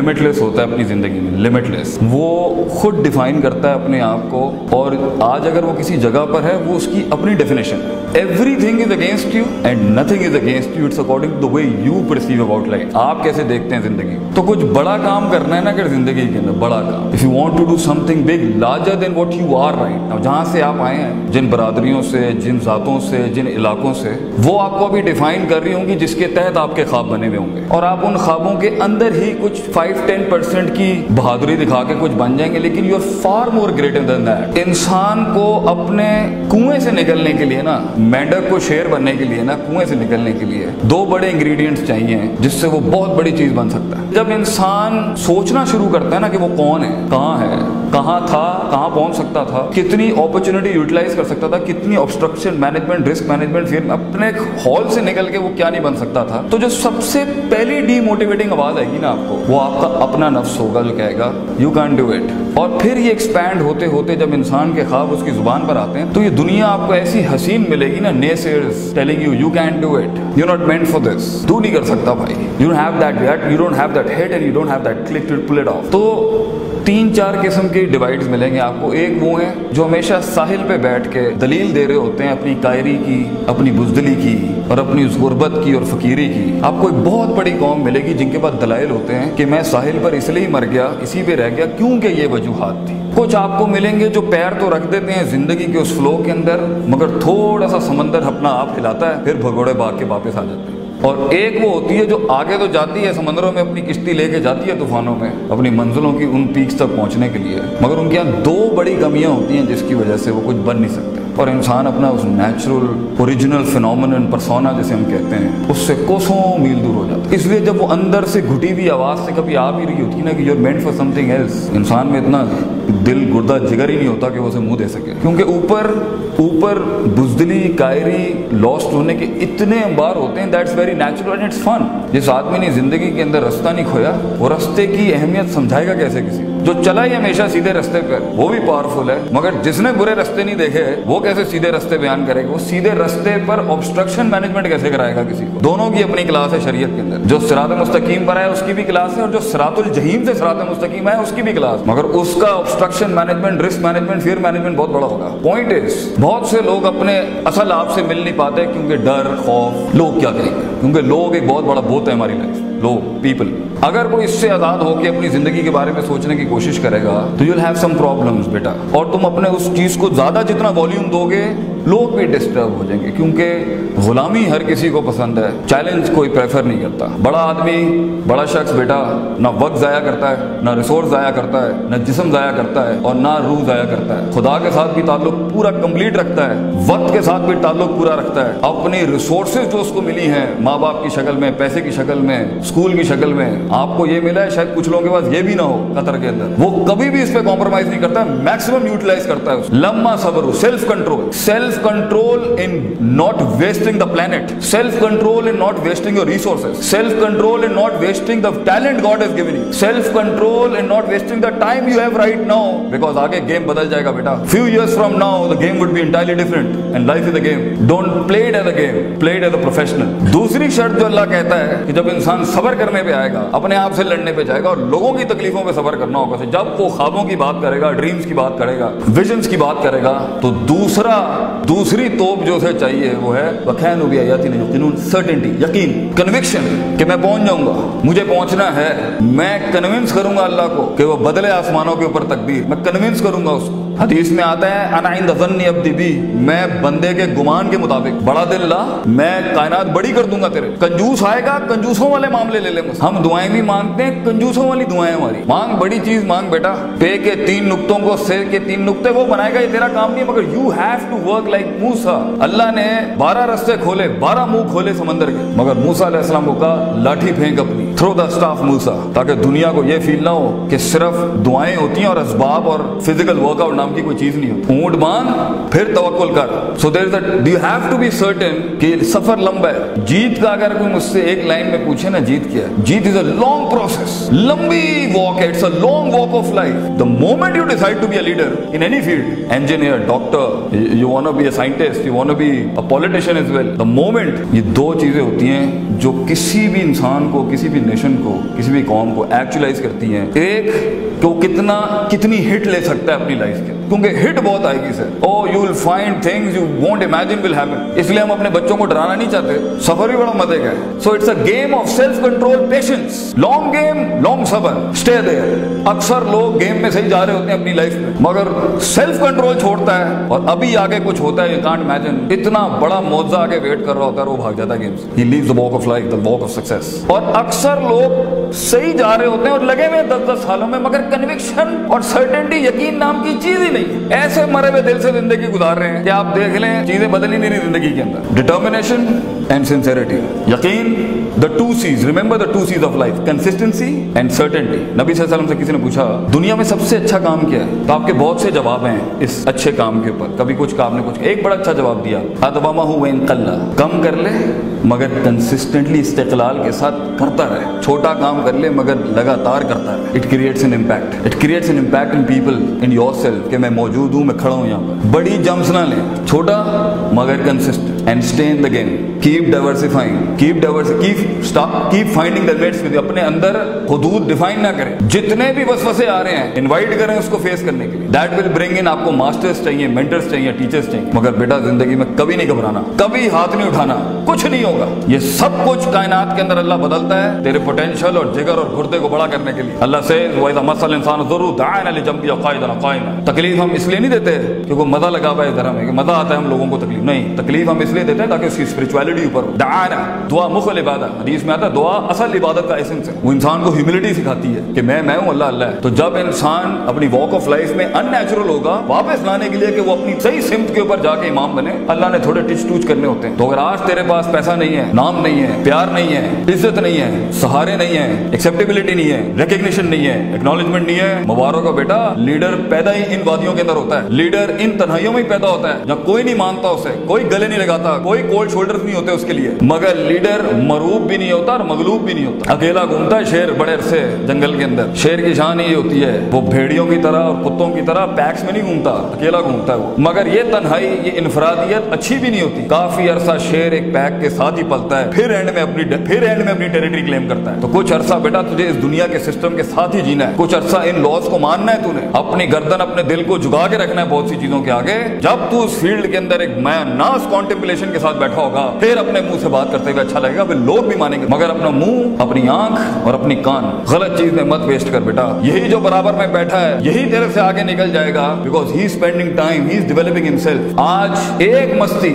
Limit لیس ہوتا ہے اپنی زندگی میں لمٹ لیس وہ خود ڈیفائن کرتا ہے اپنے آپ کو اور آج اگر وہ کسی جگہ پر ہے، وہ اس کی اپنی definition everything is against you and nothing is against you it's according to the way you perceive about life آپ کیسے دیکھتے ہیں زندگی تو کچھ بڑا کام کرنا ہے نا اگر زندگی کے اندر بڑا کام. If you want to do something big larger than what you are right جہاں سے آپ آئے ہیں، جن برادریوں سے، جن ذاتوں سے، جن علاقوں سے، وہ آپ کو ابھی ڈیفائن کر رہی ہوں گی جس کے تحت آپ کے خواب بنے ہوئے ہوں گے. اور آپ ان خوابوں کے اندر ہی کچھ فائیو ٹین پرسینٹ کی بہادری دکھا کے کچھ بن جائیں گے، لیکن you are far more greater than that انسان کو اپنے کنویں سے نکلنے کے لیے نا، مینڈک کو شیر بننے کے لیے نا، کنویں سے نکلنے کے لیے دو بڑے انگریڈینٹس چاہیے جس سے وہ بہت بڑی چیز بن سکتا ہے۔ جب انسان سوچنا شروع کرتا ہے نا کہ وہ کون ہے، کہاں ہے کہاں تھا، کہاں پہنچ سکتا تھا، کتنی اپرچونٹی یوٹیلائز کر سکتا تھا، کتنی آبسٹرکشن مینجمنٹ رسک مینجمنٹ پھر اپنے ہال سے نکل کے وہ کیا نہیں بن سکتا تھا۔ تو جو سب سے پہلی ڈی موٹیویٹنگ آواز آئے گی نا آپ کو، وہ آپ کا اپنا نفس ہوگا جو کہے گا یو کین ڈو اٹ اور پھر یہ ایکسپینڈ ہوتے ہوتے جب انسان کے خواب اس کی زبان پر آتے ہیں، تو یہ دنیا آپ کو ایسی حسین ملے گی نا نے telling you you can do it you not meant for this تو نہیں کر سکتا بھائی. You don't have that you don't have that head and you don't have that click to pull it off تو تین چار قسم کی ڈیوائڈز ملیں گے آپ کو۔ ایک وہ ہیں جو ہمیشہ ساحل پہ بیٹھ کے دلیل دے رہے ہوتے ہیں اپنی قائری کی، اپنی بزدلی کی اور اپنی اس غربت کی اور فقیری کی۔ آپ کو ایک بہت بڑی قوم ملے گی جن کے پاس دلائل ہوتے ہیں کہ میں ساحل پر اس لیے مر گیا، اسی پہ رہ گیا کیونکہ یہ وجوہات تھی۔ کچھ آپ کو ملیں گے جو پیر تو رکھ دیتے ہیں زندگی کے اس فلو کے اندر، مگر تھوڑا سا سمندر اپنا آپ ہلاتا ہے، پھر بھگوڑے باغ کے واپس آ جاتے ہیں۔ اور ایک وہ ہوتی ہے جو آگے تو جاتی ہے، سمندروں میں اپنی کشتی لے کے جاتی ہے طوفانوں میں، اپنی منزلوں کی ان پیکس تک پہنچنے کے لیے۔ مگر ان کے یہاں دو بڑی کمیاں ہوتی ہیں جس کی وجہ سے وہ کچھ بن نہیں سکتے۔ اور انسان اپنا اس نیچرل اوریجنل فنومن پرسونا جسے ہم کہتے ہیں، اس سے کوسوں میل دور ہو جاتا ہے۔ اس لیے جب وہ اندر سے گھٹی ہوئی آواز سے کبھی آ بھی رہی ہوتی ہے نا کہ you meant for something else انسان میں اتنا دل گردہ جگر ہی نہیں ہوتا کہ وہ اسے منہ دے سکے۔ کیونکہ اوپر اوپر بزدلی، کائری لاسٹ ہونے کے اتنے امبار ہوتے ہیں that's very natural and it's fun جس آدمی نے زندگی کے اندر رستہ نہیں کھویا، وہ رستے کی اہمیت سمجھائے گا کیسے کسی جو چلا ہی ہمیشہ سیدھے رستے پر، وہ بھی پاورفل ہے، مگر جس نے برے رستے نہیں دیکھے، وہ کیسے سیدھے رستے بیان کرے گا؟ وہ سیدھے رستے پر آبسٹرکشن مینجمنٹ کیسے کرائے گا کسی کو؟ دونوں کی اپنی کلاس ہے شریعت کے اندر۔ جو سرات مستقیم پر ہے، اس کی بھی کلاس ہے، اور جو سرات الجہیم سے سرات مستقیم ہے، اس کی بھی کلاس۔ مگر اس کا obstruction management risk management fear management بہت بڑا ہوگا۔ پوائنٹ از بہت سے لوگ اپنے اصل آپ سے مل نہیں پاتے کیونکہ ڈر، خوف، لوگ کیا کہیں گے؟ کیونکہ لوگ ایک بہت بڑا بوت ہے ہماری لائف لوگ پیپل اگر کوئی اس سے آزاد ہو کے اپنی زندگی کے بارے میں سوچنے کی کوشش کرے گا، تو یو ہیو سم پرابلمس بیٹا۔ اور تم اپنے اس چیز کو زیادہ جتنا والیوم دو گے، لوگ بھی ڈسٹرب ہو جائیں گے۔ کیونکہ غلامی ہر کسی کو پسند ہے چیلنج کوئی پریفر نہیں کرتا۔ بڑا آدمی، بڑا شخص بیٹا، نہ وقت ضائع کرتا ہے، نہ ریسورس ضائع کرتا ہے، نہ جسم ضائع کرتا ہے اور نہ روح ضائع کرتا ہے۔ خدا کے ساتھ بھی تعلق پورا کمپلیٹ رکھتا ہے، وقت کے ساتھ بھی تعلق پورا رکھتا ہے۔ اپنی ریسورسز جو اس کو ملی ہیں، ماں باپ کی شکل میں، پیسے کی شکل میں اسکول کی شکل میں آپ کو یہ ملا ہے شاید کچھ لوگوں کے پاس یہ بھی نہ ہو قطر کے اندر۔ وہ کبھی بھی اس پہ کمپرومائز نہیں کرتا میکسیمم یوٹیلائز کرتا ہے لمبا صبر self control self control in not wasting the plant self control in not wasting your resources self control in not wasting the talent God has given you self control in not wasting the time you have right now because آگے game بدل جائے گا بیٹا۔ Few years from now the game would be entirely different and life is a game don't play it as a game play it as a professional دوسری شرط جو اللہ کہتا ہے کہ جب انسان صبر کرنے پہ آئے گا اپنے آپ سے لڑنے پہ جائے گا اور لوگوں کی تکلیفوں پہ صبر کرنا ہوگا۔ جب وہ خوابوں کی بات کرے گا ڈریمز کی بات کرے گا ویژنس کی بات کرے گا، تو دوسرا، دوسری توپ جو اسے چاہیے وہ ہے بخین بھی آیاتی نہیں جنون سرٹنٹی یقین کنوکشن کہ میں پہنچ جاؤں گا۔ مجھے پہنچنا ہے۔ میں کنونس کروں گا اللہ کو کہ وہ بدلے آسمانوں کے اوپر تقدیر میں کنونس کروں گا اس کو۔ حدیث میں آتا ہے، انا عند ظن عبدی بی، میں بندے کے گمان کے مطابق، بڑا دل لا، میں کائنات بڑی کر دوں گا تیرے۔ کنجوس آئے گا، کنجوسوں والے معاملے لے لیں گے ہم دعائیں بھی مانگتے ہیں، کنجوسوں والی دعائیں ہماری۔ مانگ بڑی چیز، مانگ بیٹا۔ پے کے تین نقطوں کو، سیر کے تین نقطے، وہ بنائے گا، یہ تیرا کام نہیں مگر you have to work like موسا۔ اللہ نے بارہ رستے کھولے، بارہ منہ کھولے سمندر کے۔ مگر موسا علیہ السلام کو کہا، لاٹھی پھینک اپنی۔ تھرو دا اسٹاف موسا تاکہ دنیا کو یہ فیل نہ ہو کہ صرف دعائیں ہوتی ہیں اور اسباب اور فزیکل ورک آؤٹ نام کی کوئی چیز نہیں ہوتی۔ اونٹ باندھ، پھر توکل کر۔ So there do have to be certain کہ سفر لمبا ہے؟ جیت کا اگر کوئی مجھ سے ایک لائن میں پوچھے نا، جیت کیا ہے؟ جیت از اے لانگ پروسیس لمبی واک ہے it's a long walk of life the moment you decide to be a leader in any field engineer doctor you want be a scientist you want be a politician as well the moment یہ دو چیزیں ہوتی ہیں جو کسی بھی انسان کو، کسی بھی نیشن کو کسی بھی قوم کو ایکچولائز کرتی ہیں. ایک کہ وہ کتنا کتنی ہٹ لے سکتا ہے اپنی لائف کے کیونکہ ہٹ بہت آئے گی sir. Oh you will find things you won't imagine will happen اس لیے ہم اپنے بچوں کو ڈرانا نہیں چاہتے۔ سفر بھی بڑا مزے کا ہے۔ So it's a game of self control patience long game long سفر اسٹے دیر اکثر لوگ گیم میں صحیح جا رہے ہوتے ہیں اپنی لائف میں۔ مگر سیلف کنٹرول چھوڑتا ہے اور ابھی آگے کچھ ہوتا ہے یو کانٹ امیجن اتنا بڑا موضوع آگے ویٹ کر رہا ہوتا ہے وہ بھاگ جاتا ہے گیم سے ہی leaves the walk of life the walk of success اور اکثر لوگ صحیح جا رہے ہوتے ہیں اور لگے ہوئے دس دس سالوں میں، مگر کنوکشن اور سرٹنٹی یقین نام کی چیز ہی نہیں ایسے مرے ہوئے دل سے زندگی گزار رہے ہیں کہ آپ دیکھ لیں چیزیں بدل ہی نہیں رہی زندگی کے اندر۔ ڈٹرمنیشن اینڈ سنسیریٹی یقین the two Cs remember the two Cs of life consistency and certainty نبی صلی اللہ علیہ وسلم سے کسی نے پوچھا دنیا میں سب سے اچھا کام کیا ہے تو آپ کے بہت سے جواب ہیں اس اچھے کام کے اوپر کبھی کچھ کام نے کچھ ایک بڑا اچھا جواب دیا ادباما ہوں ان کم کر لے مگر کنسسٹنٹلی استقلال کے ساتھ کرتا رہے چھوٹا کام کر لے مگر لگاتار کرتا رہے it creates an impact it creates an impact in people in yourself کہ میں موجود ہوں میں کھڑا ہوں یہاں پر بڑی جمپس نہ لیں چھوٹا مگر consistent and stay in the game keep diversifying keep diverse keep stop keep finding the mates with اپنے اندر حدود ڈیفائن نہ کریں. جتنے بھی وسوسے آ رہے ہیں انوائٹ کریں اس کو فیس کرنے کے لیے. دیٹ ول برنگ ان آپ کو ماسٹرز چاہیے مینٹرز چاہیے ٹیچرز چاہیے. مگر بیٹا، زندگی میں کبھی نہیں گھبرانا. کبھی ہاتھ نہیں اٹھانا. کچھ نہیں ہوگا. یہ سب کچھ کائنات کے اندر اللہ بدلتا ہے تیرے پوٹینشیل اور جگر اور گردے کو بڑا کرنے کے لیے. اللہ سے مسل انسان ضرور دائن علی جمپی قائد قائم تکلیف ہم اس لیے نہیں دیتے کیونکہ مزہ لگا ہوا ہے ذرا میں، کہ مزہ آتا ہے ہم لوگوں کو تکلیف. نہیں، تکلیف ہم اس اس لیے دیتے ہیں تاکہ اس کی اسپرچولیٹی اوپر ہو۔ دعانا، دعا مخل عبادت حدیث میں آتا ہے، دعا اصل عبادت کا ایسنس ہے۔ وہ انسان کو ہیوملٹی سکھاتی ہے کہ میں میں ہوں، اللہ اللہ ہے۔ تو جب انسان اپنی واک آف لائف میں ان نیچرل ہوگا، واپس لانے کے لیے کہ وہ اپنی صحیح سمت کے اوپر جا کے امام بنے، اللہ نے تھوڑے ٹچ ٹوچ کرنے ہوتے ہیں۔ تو اگر آج تیرے پاس پیسہ نہیں ہے، نام نہیں ہے، پیار نہیں ہے، عزت نہیں ہے، سہارے نہیں ہے ایکسپٹیبلٹی نہیں ہے ریکگنیشن نہیں ہے اکنالجمنٹ نہیں ہے مبارک کا بیٹا لیڈر پیدا ہی ان وادیوں کے اندر ہوتا ہے۔ لیڈر ان تنہائیوں میں ہی پیدا ہوتا ہے۔ جہاں کوئی نہیں مانتا اسے، کوئی گلے نہیں لگاتا جاتا، کوئی کولڈ شولڈر نہیں ہوتے اس کے لیے۔ مگر لیڈر مروب بھی نہیں ہوتا اور مغلوب بھی نہیں ہوتا۔ اکیلا گھومتا ہے شیر بڑے عرصے جنگل کے اندر۔ شیر کی شان یہ ہوتی ہے، وہ بھیڑیوں کی طرح اور کتوں کی طرح پیکس میں نہیں گھومتا، اکیلا گھومتا ہے وہ۔ مگر یہ تنہائی، یہ انفرادیت اچھی بھی نہیں ہوتی۔ کافی عرصہ شیر ایک پیک کے ساتھ ہی پلتا ہے، پھر اینڈ میں اپنی پھر اینڈ میں اپنی ٹیریٹری کلیم کرتا ہے۔ تو کچھ عرصہ بیٹا، تجھے اس دنیا کے سسٹم کے ساتھ ہی جینا ہے۔ کچھ عرصہ ان لاس کو ماننا ہے تو نے اپنی گردن اپنے دل کو جھکا کے رکھنا ہے بہت سی چیزوں کے آگے۔ جب تو اس فیلڈ کے اندر ایک میں ناس کانٹمپلیشن کے ساتھ بیٹھا ہوگا، پھر اپنے منہ سے بات کرتے ہوئے اچھا لگے گا پھر لوگ بھی مانیں گے۔ مگر اپنا منہ، اپنی آنکھ اور اپنی کان، غلط چیز میں مت ویسٹ کر بیٹا۔ یہی جو برابر میں بیٹھا ہے، یہی تیرے سے آگے نکل جائے گا because he spending time he is developing himself آج ایک مستی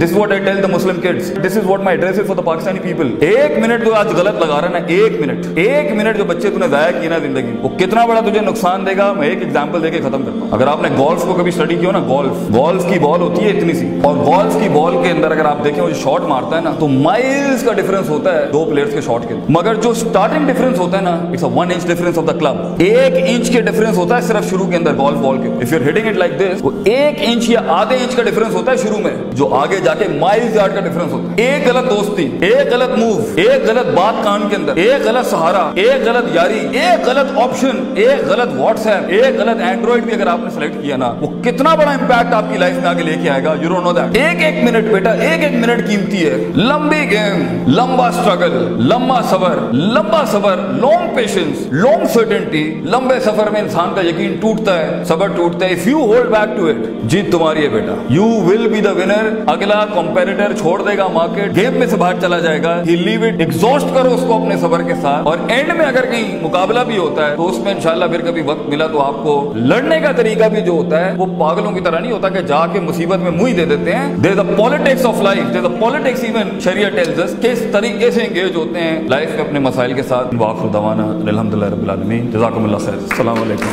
this what I tell the Muslim kids this is what my address for the Pakistani people ایک منٹ جو آج غلط لگا رہا ہے نا، ایک منٹ۔ ایک منٹ جو بچے تھی ضائع کیے نا زندگی، وہ کتنا بڑا تجھے نقصان دے گا؟ میں ایک ایگزامپل دے کے ختم کرتا ہوں۔ اگر آپ نے گولف کو کبھی اسٹڈی کیا نا گولف گولف کی بال ہوتی ہے اتنی سی، اور گولف کی بال بال کے اندر اگر آپ دیکھیں وہ شاٹ مارتا ہے نا، تو مائلز کا ڈفرنس ہوتا ہے دو پلیئرز کے شاٹ کے مگر جو سٹارٹنگ ڈفرنس ہوتا ہے نا it's one inch difference of the club ایک انچ کے ڈفرنس ہوتا ہے صرف شروع کے اندر گولف بال کے if you hitting it like this وہ ایک انچ یا آدھے انچ کا ڈفرنس ہوتا ہے شروع میں، جو آگے جا کے مائلز یارڈ کا ڈفرنس ہوتا ہے۔ ایک غلط دوستی، ایک غلط موو ایک غلط بات کان کے اندر، ایک غلط سہارا، ایک غلط یاری، ایک غلط آپشن ایک غلط واٹس ایپ ایک غلط اینڈرائڈ بھی اگر آپ نے سلیکٹ کیا نا، وہ کتنا بڑا امپیکٹ آپ کی لائف میں آگے لے کے آئے گا؟ یو ڈونٹ نو دیٹ ایک ایک منٹ بیٹا ایک ایک منٹ قیمتی ہے لمبی گیم لمبا اسٹرگل لمبا صبر لمبا صبر لانگ پیشنس لانگ سرٹنٹی لمبے سفر میں انسان کا یقین ٹوٹتا ہے صبر ٹوٹتا ہے if you hold back to it جیت تمہاری ہے بیٹا you will be the winner اگلا کمپیریٹر چھوڑ دے گا مارکیٹ گیم میں سے باہر چلا جائے گا ہی لیو اٹ ایگزاسٹ کرو اس کو اپنے صبر کے ساتھ اور اینڈ میں اگر کہیں مقابلہ بھی ہوتا ہے تو اس میں انشاءاللہ پھر کبھی وقت ملا تو آپ کو لڑنے کا طریقہ بھی جو ہوتا ہے وہ پاگلوں کی طرح نہیں ہوتا کہ جا کے مصیبت میں منہ ہی دے دیتے ہیں there the politics of life there the politics even Shariah tells us کس طریقے سے انگیج ہوتے ہیں لائف میں اپنے مسائل کے ساتھ. واخر دوانا الحمدللہ رب العالمین. جزاکم اللہ خیر. السلام علیکم.